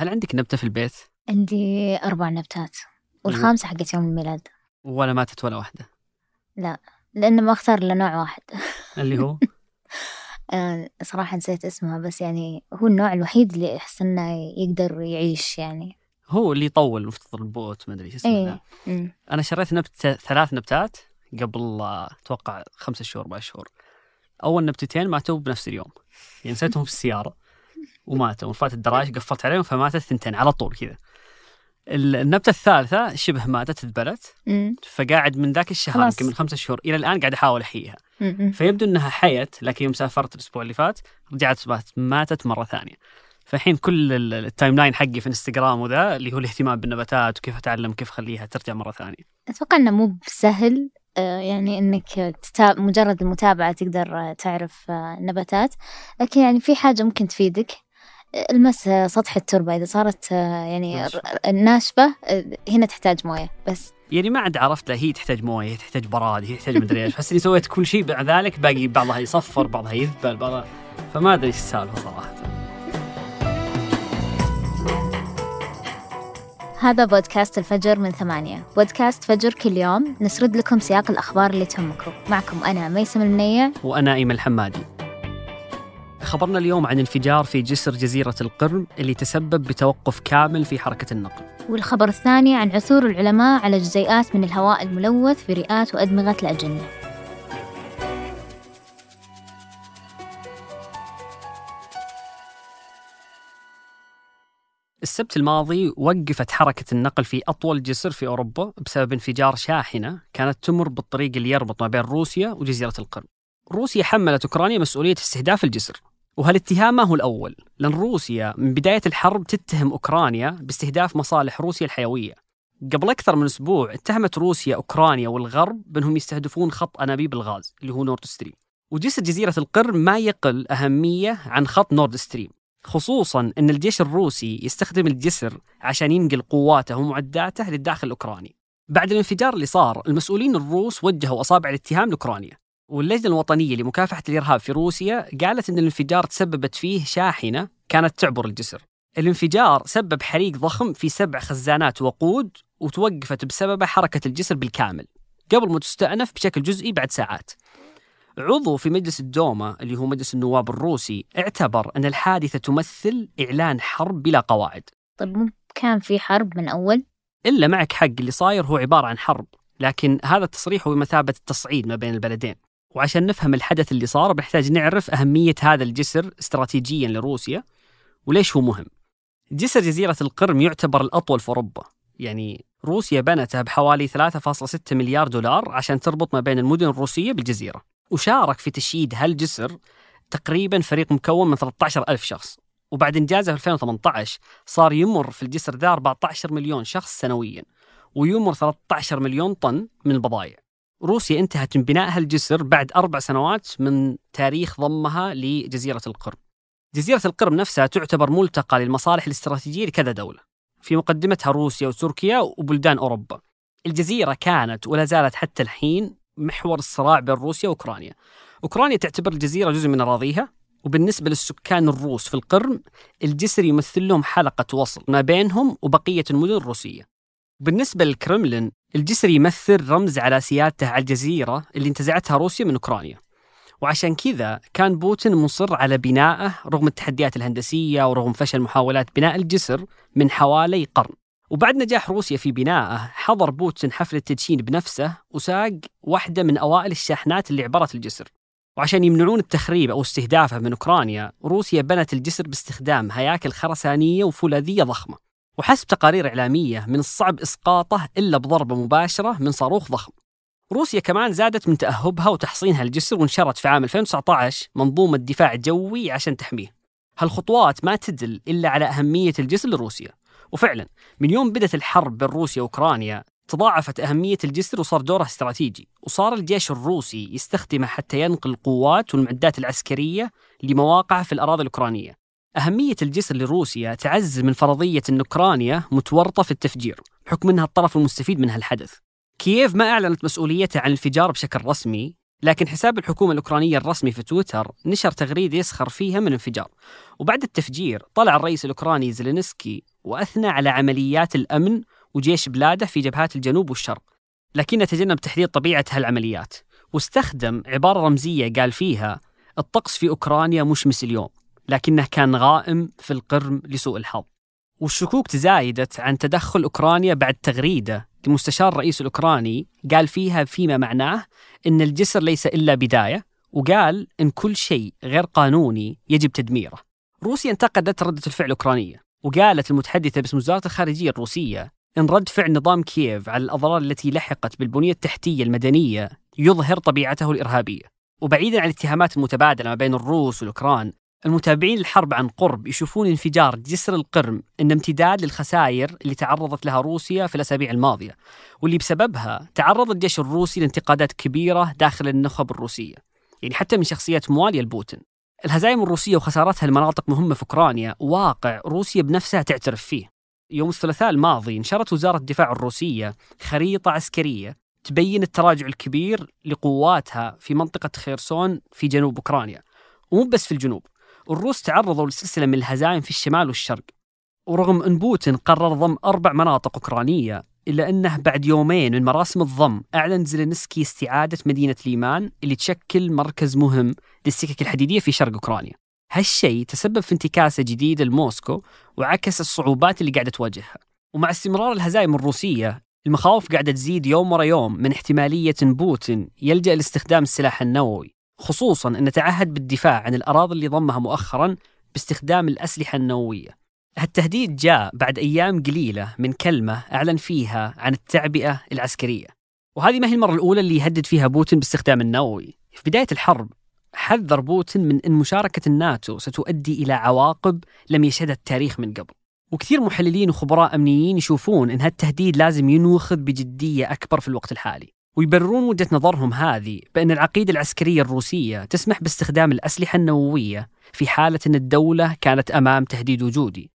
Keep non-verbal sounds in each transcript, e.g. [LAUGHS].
هل عندك نبتة في البيت؟ عندي أربع نبتات والخامسة حقت يوم الميلاد ولا ماتت ولا واحدة؟ لا لأنه ما أختار إلا نوع واحد اللي هو؟ [LAUGHS] آه، صراحة نسيت اسمها بس يعني هو النوع الوحيد اللي أحس إنه يقدر يعيش يعني هو اللي يطول مفترض البوت ما أدري إيش اسمه إيه. أمم. أنا شريت نبتة ثلاث نبتات قبل أتوقع خمسة شهور أربع شهور أول نبتتين ماتوا بنفس اليوم يعني نسيتهم في السيارة وماتوا. ورفعت الدراج قفلت عليهم فماتت ثنتين على طول كذا. ال- النبتة الثالثة شبه ماتت ذبلت. فقاعد من ذاك الشهر. يمكن من خمسة شهور إلى الآن قاعد أحاول أحييها. أمم. فيبدو إنها حيت لكن يوم سافرت الأسبوع اللي فات رجعت مات- ماتت مرة ثانية. فالحين كل ال- ال timeline حقي في إنستغرام وذا اللي هو الاهتمام بالنباتات وكيف أتعلم كيف أخليها ترجع مرة ثانية. أتوقع إنه مو بسهل آه، يعني إنك تتا... مجرد المتابعة تقدر تعرف آه، النباتات. لكن يعني في حاجة ممكن تفيدك. المس سطح التربة إذا صارت آه، يعني ناشفة. آه، هنا تحتاج موية بس. يعني ما عاد عرفت لا هي تحتاج موية هي تحتاج براد هي تحتاج مدري إيش بحس إني سويت كل شيء مع ذلك باقي بعضها يصفر بعضها يذبل بعضها فما أدري إيش السالفة صراحة. هذا بودكاست الفجر من ثمانية. بودكاست فجر كل يوم نسرد لكم سياق الأخبار اللي تهمكم. معكم أنا ميسم المنية وأنا ايمن الحمادي خبرنا اليوم عن انفجار في جسر جزيرة القرم اللي تسبب بتوقف كامل في حركة النقل والخبر الثاني عن عثور العلماء على جزيئات من الهواء الملوث في رئات وأدمغة الأجنة السبت الماضي وقفت حركة النقل في أطول جسر في أوروبا بسبب انفجار شاحنة كانت تمر بالطريق اللي يربط ما بين روسيا وجزيرة القرم. روسيا حملت أوكرانيا مسؤولية استهداف الجسر. وهالاتهام ما هو الأول، لأن روسيا من بداية الحرب تتهم أوكرانيا باستهداف مصالح روسيا الحيوية. قبل أكثر من أسبوع اتهمت روسيا أوكرانيا والغرب بأنهم يستهدفون خط أنابيب الغاز اللي هو نورد ستريم. وجسر جزيرة القرم ما يقل أهمية عن خط نورد ستريم. خصوصا أن الجيش الروسي يستخدم الجسر عشان ينقل قواته ومعداته للداخل الأوكراني. بعد الانفجار اللي صار، المسؤولين الروس وجهوا أصابع الاتهام لأوكرانيا. واللجنة الوطنية لمكافحة الإرهاب في روسيا قالت إن الانفجار تسببت فيه شاحنة كانت تعبر الجسر. الانفجار سبب حريق ضخم في سبع خزانات وقود وتوقفت بسببه حركة الجسر بالكامل. قبل ما تستأنف بشكل جزئي بعد ساعات. عضو في مجلس الدوما اللي هو مجلس النواب الروسي اعتبر أن الحادثة تمثل إعلان حرب بلا قواعد طيب مو كان في حرب من أول؟ إلا معك حق اللي صاير هو عبارة عن حرب لكن هذا التصريح هو بمثابة التصعيد ما بين البلدين وعشان نفهم الحدث اللي صار بنحتاج نعرف أهمية هذا الجسر استراتيجيا لروسيا وليش هو مهم. جسر جزيرة القرم يعتبر الأطول في أوروبا. يعني روسيا بنته بحوالي 3.6 مليار دولار عشان تربط ما بين المدن الروسية بالجزيرة. وشارك في تشييد هالجسر تقريبا فريق مكون من 13 ألف شخص. وبعد إنجازه في 2018 صار يمر في الجسر ذا 14 مليون شخص سنويا ويمر 13 مليون طن من البضائع. روسيا انتهت من بناء هالجسر بعد أربع سنوات من تاريخ ضمها لجزيرة القرم. جزيرة القرم نفسها تعتبر ملتقى للمصالح الاستراتيجية لكذا دولة في مقدمتها روسيا وتركيا وبلدان أوروبا. الجزيرة كانت ولا زالت حتى الحين محور الصراع بين روسيا وأوكرانيا. أوكرانيا تعتبر الجزيرة جزء من أراضيها وبالنسبة للسكان الروس في القرم الجسر يمثل لهم حلقة وصل ما بينهم وبقية المدن الروسية. بالنسبة للكرملين الجسر يمثل رمز على سيادته على الجزيرة اللي انتزعتها روسيا من أوكرانيا. وعشان كذا كان بوتين مصر على بنائه رغم التحديات الهندسية ورغم فشل محاولات بناء الجسر من حوالي قرن. وبعد نجاح روسيا في بنائه حضر بوتين حفل التدشين بنفسه وساق واحدة من أوائل الشاحنات اللي عبرت الجسر. وعشان يمنعون التخريب أو استهدافه من أوكرانيا روسيا بنت الجسر باستخدام هياكل خرسانية وفولاذية ضخمة. وحسب تقارير إعلامية من الصعب إسقاطه إلا بضربة مباشرة من صاروخ ضخم. روسيا كمان زادت من تأهبها وتحصينها الجسر وانشرت في عام 2019 منظومة دفاع جوي عشان تحميه. هالخطوات ما تدل إلا على أهمية الجسر لروسيا. وفعلا من يوم بدأت الحرب بين روسيا وأوكرانيا تضاعفت أهمية الجسر وصار دوره استراتيجي. وصار الجيش الروسي يستخدمه حتى ينقل القوات والمعدات العسكرية لمواقعه في الأراضي الأوكرانية. أهمية الجسر لروسيا تعزز من فرضية أن أوكرانيا متورطة في التفجير بحكم أنها الطرف المستفيد من هالحدث. كييف ما أعلنت مسؤوليتها عن الانفجار بشكل رسمي لكن حساب الحكومة الأوكرانية الرسمي في تويتر نشر تغريدة يسخر فيها من الانفجار وبعد التفجير طلع الرئيس الأوكراني زيلينسكي وأثنى على عمليات الأمن وجيش بلاده في جبهات الجنوب والشرق لكنه تجنب تحديد طبيعة هالعمليات. واستخدم عبارة رمزية قال فيها الطقس في أوكرانيا مشمس اليوم. لكنه كان غائم في القرم لسوء الحظ. والشكوك تزايدت عن تدخل أوكرانيا بعد تغريدة لمستشار الرئيس الأوكراني قال فيها فيما معناه أن الجسر ليس إلا بداية وقال أن كل شيء غير قانوني يجب تدميره. روسيا انتقدت ردة الفعل الأوكرانية وقالت المتحدثة باسم وزارة الخارجية الروسية أن رد فعل نظام كييف على الأضرار التي لحقت بالبنية التحتية المدنية يظهر طبيعته الإرهابية. وبعيدا عن الاتهامات المتبادلة ما بين الروس والأوكران المتابعين الحرب عن قرب يشوفون انفجار جسر القرم انه امتداد للخسائر اللي تعرضت لها روسيا في الأسابيع الماضية واللي بسببها تعرض الجيش الروسي لانتقادات كبيرة داخل النخب الروسية يعني حتى من شخصيات مواليه لبوتين. الهزائم الروسية وخسارتها لمناطق مهمة في أوكرانيا واقع روسيا بنفسها تعترف فيه. يوم الثلاثاء الماضي نشرت وزارة الدفاع الروسية خريطة عسكرية تبين التراجع الكبير لقواتها في منطقة خيرسون في جنوب أوكرانيا ومو بس في الجنوب. الروس تعرضوا لسلسلة من الهزائم في الشمال والشرق. ورغم أن بوتين قرر ضم أربع مناطق أوكرانية إلا أنه بعد يومين من مراسم الضم أعلن زيلينسكي استعادة مدينة ليمان اللي تشكل مركز مهم للسكك الحديدية في شرق أوكرانيا. هالشيء تسبب في انتكاسة جديدة لموسكو وعكس الصعوبات اللي قاعدة تواجهها. ومع استمرار الهزائم الروسية المخاوف قاعدة تزيد يوم ورا يوم من احتمالية بوتين يلجأ لاستخدام السلاح النووي. خصوصا أن تعهد بالدفاع عن الأراضي اللي ضمها مؤخرا باستخدام الأسلحة النووية. هالتهديد جاء بعد أيام قليلة من كلمة أعلن فيها عن التعبئة العسكرية. وهذه ما هي المرة الأولى اللي يهدد فيها بوتين باستخدام النووي. في بداية الحرب حذر بوتين من أن مشاركة الناتو ستؤدي إلى عواقب لم يشهدها التاريخ من قبل. وكثير محللين وخبراء أمنيين يشوفون أن هالتهديد لازم ينوخذ بجدية أكبر في الوقت الحالي. ويبررون وجهة نظرهم هذه بأن العقيدة العسكرية الروسية تسمح باستخدام الأسلحة النووية في حالة أن الدولة كانت أمام تهديد وجودي.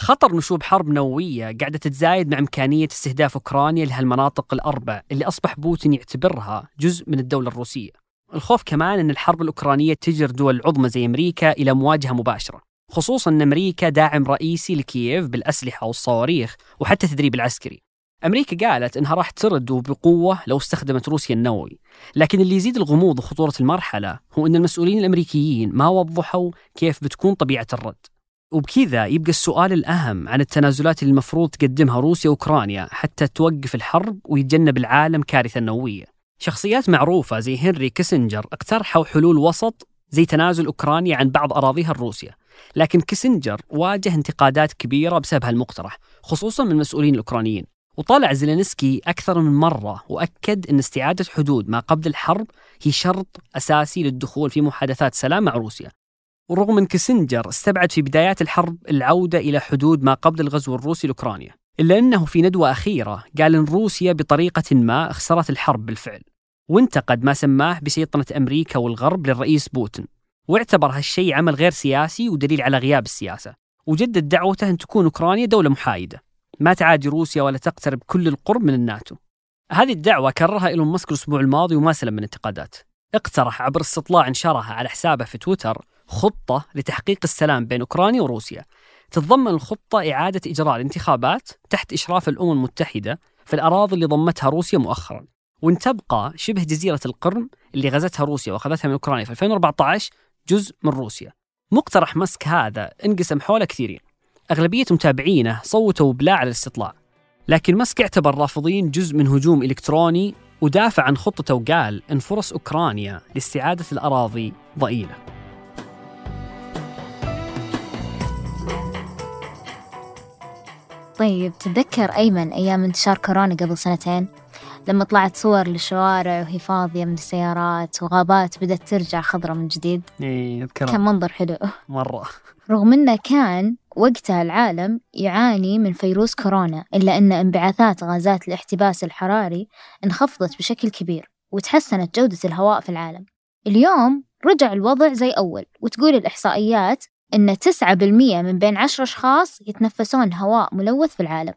خطر نشوب حرب نووية قاعدة تتزايد مع إمكانية استهداف أوكرانيا لهالمناطق الأربع اللي أصبح بوتين يعتبرها جزء من الدولة الروسية. الخوف كمان أن الحرب الأوكرانية تجر دول عظمى زي أمريكا إلى مواجهة مباشرة خصوصا أن أمريكا داعم رئيسي لكييف بالأسلحة والصواريخ وحتى التدريب العسكري. أمريكا قالت إنها راح ترد وبقوة لو استخدمت روسيا النووي. لكن اللي يزيد الغموض وخطورة المرحلة هو أن المسؤولين الأمريكيين ما وضحوا كيف بتكون طبيعة الرد. وبكذا يبقى السؤال الأهم عن التنازلات اللي المفروض تقدمها روسيا وأوكرانيا حتى توقف الحرب ويتجنب العالم كارثة نووية. شخصيات معروفة زي هنري كيسنجر اقترحوا حلول وسط زي تنازل أوكرانيا عن بعض أراضيها لروسيا لكن كيسنجر واجه انتقادات كبيرة بسبب هالمقترح خصوصا من المسؤولين الأوكرانيين. وطلع زيلينسكي أكثر من مرة وأكد أن استعادة حدود ما قبل الحرب هي شرط أساسي للدخول في محادثات سلام مع روسيا. ورغم أن كيسنجر استبعد في بدايات الحرب العودة إلى حدود ما قبل الغزو الروسي لأوكرانيا إلا أنه في ندوة أخيرة قال أن روسيا بطريقة ما خسرت الحرب بالفعل وانتقد ما سماه بشيطنة أمريكا والغرب للرئيس بوتين واعتبر هالشيء عمل غير سياسي ودليل على غياب السياسة وجدد دعوته أن تكون أوكرانيا دولة محايدة. ما تعادي روسيا ولا تقترب كل القرب من الناتو. هذه الدعوة كررها إيلون ماسك الأسبوع الماضي وما سلم من انتقادات. اقترح عبر استطلاع نشرها على حسابه في تويتر خطة لتحقيق السلام بين أوكرانيا وروسيا. تتضمن الخطة إعادة إجراء الانتخابات تحت إشراف الأمم المتحدة في الأراضي اللي ضمتها روسيا مؤخرا. وإن تبقى شبه جزيرة القرم اللي غزتها روسيا وأخذتها من أوكرانيا في 2014 جزء من روسيا. مقترح مسك هذا انقسم حوله كثيرين. أغلبية متابعينه صوتوا بلا على الاستطلاع لكن ماسك اعتبر رافضين جزء من هجوم إلكتروني ودافع عن خطته وقال إن فرص أوكرانيا لاستعادة الأراضي ضئيلة. طيب تتذكر أيمن أيام انتشار كورونا قبل سنتين؟ لما طلعت صور للشوارع وهي فاضية من السيارات وغابات بدأت ترجع خضرة من جديد. إيه أذكرها. كان منظر حلو. مرة. [LAUGHS] رغم أنه كان وقتها العالم يعاني من فيروس كورونا إلا أن انبعاثات غازات الاحتباس الحراري انخفضت بشكل كبير وتحسنت جودة الهواء في العالم. اليوم رجع الوضع زي أول وتقول الإحصائيات أن 9% من بين 10 أشخاص يتنفسون هواء ملوث في العالم.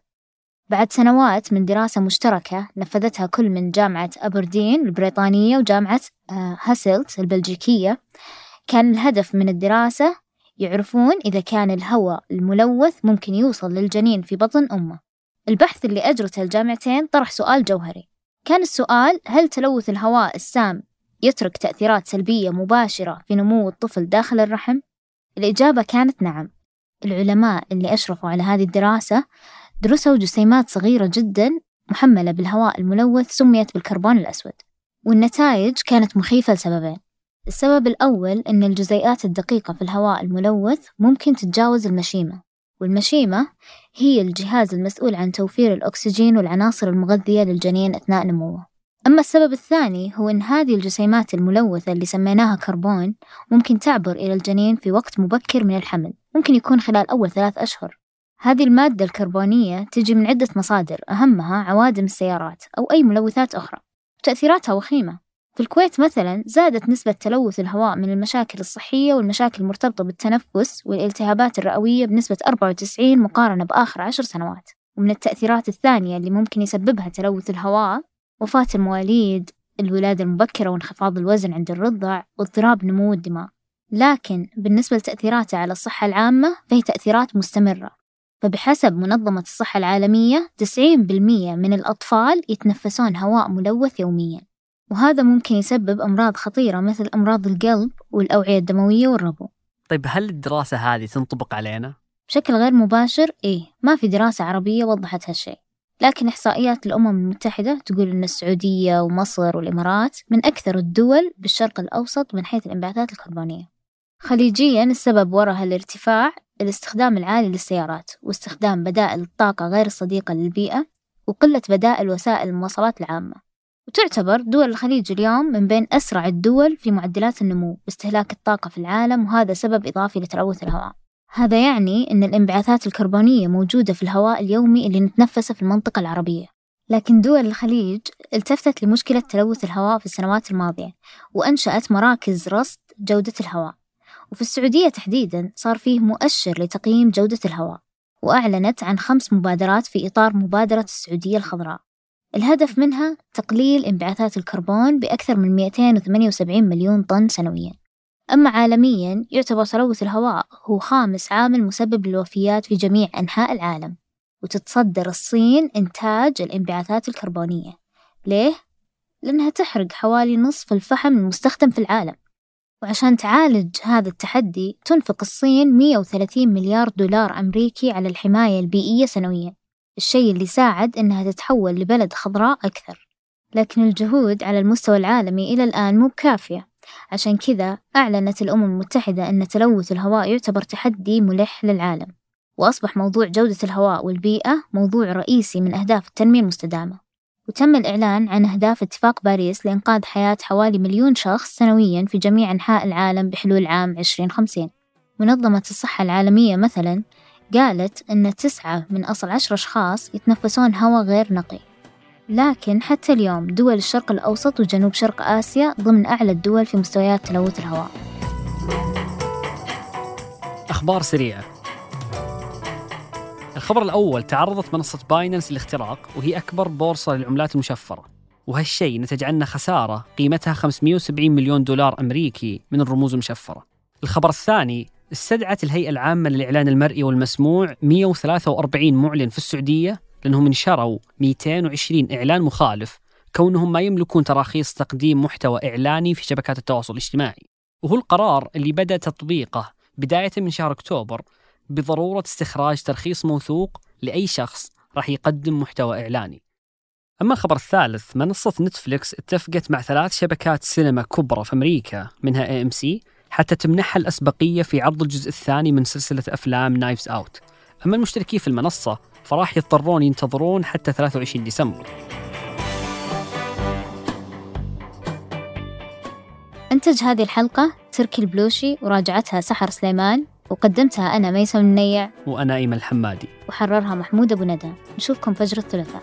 بعد سنوات من دراسة مشتركة نفذتها كل من جامعة أبردين البريطانية وجامعة آه، هاسلت البلجيكية. كان الهدف من الدراسة يعرفون إذا كان الهواء الملوث ممكن يوصل للجنين في بطن أمه. البحث اللي أجرته الجامعتين طرح سؤال جوهري. كان السؤال هل تلوث الهواء السام يترك تأثيرات سلبية مباشرة في نمو الطفل داخل الرحم؟ الإجابة كانت نعم. العلماء اللي أشرفوا على هذه الدراسة درسوا جسيمات صغيرة جدا محملة بالهواء الملوث سميت بالكربون الأسود. والنتائج كانت مخيفة لسببين. السبب الأول أن الجزيئات الدقيقة في الهواء الملوث ممكن تتجاوز المشيمة. والمشيمة هي الجهاز المسؤول عن توفير الأكسجين والعناصر المغذية للجنين أثناء نموه. أما السبب الثاني هو أن هذه الجسيمات الملوثة اللي سميناها كربون ممكن تعبر إلى الجنين في وقت مبكر من الحمل. ممكن يكون خلال أول ثلاث أشهر. هذه المادة الكربونية تجي من عدة مصادر أهمها عوادم السيارات أو أي ملوثات أخرى. وتأثيراتها وخيمة. في الكويت مثلا زادت نسبة تلوث الهواء من المشاكل الصحية والمشاكل المرتبطة بالتنفس والالتهابات الرئوية بنسبة 94 مقارنة بآخر عشر سنوات. ومن التأثيرات الثانية اللي ممكن يسببها تلوث الهواء وفاة المواليد الولادة المبكرة وانخفاض الوزن عند الرضع واضطراب نمو الدماغ. لكن بالنسبة لتأثيراتها على الصحة العامة فهي تأثيرات مستمرة. فبحسب منظمة الصحة العالمية 90% من الأطفال يتنفسون هواء ملوث يوميا. وهذا ممكن يسبب أمراض خطيرة مثل أمراض القلب والأوعية الدموية والربو. طيب هل الدراسة هذه تنطبق علينا؟ بشكل غير مباشر إيه ما في دراسة عربية وضحت هالشيء. لكن إحصائيات الأمم المتحدة تقول أن السعودية ومصر والإمارات من أكثر الدول بالشرق الأوسط من حيث الانبعاثات الكربونية. خليجيا السبب وراء الارتفاع الاستخدام العالي للسيارات واستخدام بدائل الطاقة غير الصديقة للبيئة وقلة بدائل وسائل المواصلات العامة. وتعتبر دول الخليج اليوم من بين أسرع الدول في معدلات النمو باستهلاك الطاقة في العالم وهذا سبب إضافي لتلوث الهواء. هذا يعني أن الانبعاثات الكربونية موجودة في الهواء اليومي اللي نتنفسه في المنطقة العربية. لكن دول الخليج التفتت لمشكلة تلوث الهواء في السنوات الماضية وأنشأت مراكز رصد جودة الهواء. وفي السعودية تحديدا صار فيه مؤشر لتقييم جودة الهواء وأعلنت عن خمس مبادرات في إطار مبادرة السعودية الخضراء. الهدف منها تقليل انبعاثات الكربون بأكثر من 278 مليون طن سنويا. أما عالميا يعتبر تلوث الهواء هو خامس عامل مسبب للوفيات في جميع أنحاء العالم وتتصدر الصين إنتاج الانبعاثات الكربونية. ليه؟ لأنها تحرق حوالي نصف الفحم المستخدم في العالم. وعشان تعالج هذا التحدي تنفق الصين 130 مليار دولار أمريكي على الحماية البيئية سنويا. الشيء اللي ساعد إنها تتحول لبلد خضراء أكثر. لكن الجهود على المستوى العالمي إلى الآن مو بكافية. عشان كذا أعلنت الأمم المتحدة أن تلوث الهواء يعتبر تحدي ملح للعالم. وأصبح موضوع جودة الهواء والبيئة موضوع رئيسي من أهداف التنمية المستدامة. وتم الإعلان عن أهداف اتفاق باريس لإنقاذ حياة حوالي مليون شخص سنويا في جميع أنحاء العالم بحلول عام 2050 منظمة الصحة العالمية مثلا قالت أن تسعة من أصل عشر أشخاص يتنفسون هواء غير نقي. لكن حتى اليوم دول الشرق الأوسط وجنوب شرق آسيا ضمن أعلى الدول في مستويات تلوث الهواء. أخبار سريعة. الخبر الأول تعرضت منصة بايننس للاختراق وهي أكبر بورصة للعملات المشفرة. وهالشيء نتج عنه خسارة قيمتها 570 مليون دولار أمريكي من الرموز المشفرة. الخبر الثاني استدعت الهيئة العامة للإعلان المرئي والمسموع 143 معلن في السعودية لأنهم انشروا 220 إعلان مخالف كونهم ما يملكون تراخيص تقديم محتوى إعلاني في شبكات التواصل الاجتماعي. وهو القرار اللي بدأ تطبيقه بداية من شهر أكتوبر بضرورة استخراج ترخيص موثوق لأي شخص راح يقدم محتوى إعلاني. أما الخبر الثالث منصة نتفليكس اتفقت مع ثلاث شبكات سينما كبرى في أمريكا منها سي حتى تمنحها الأسبقية في عرض الجزء الثاني من سلسلة أفلام Knives Out أما المشتركين في المنصة فراح يضطرون ينتظرون حتى 23 ديسمبر. أنتج هذه الحلقة تركي البلوشي وراجعتها سحر سليمان. وقدمتها أنا ميسم النيع وأنا إيمن الحمادي. وحررها محمود أبو ندى. نشوفكم فجر الثلاثاء.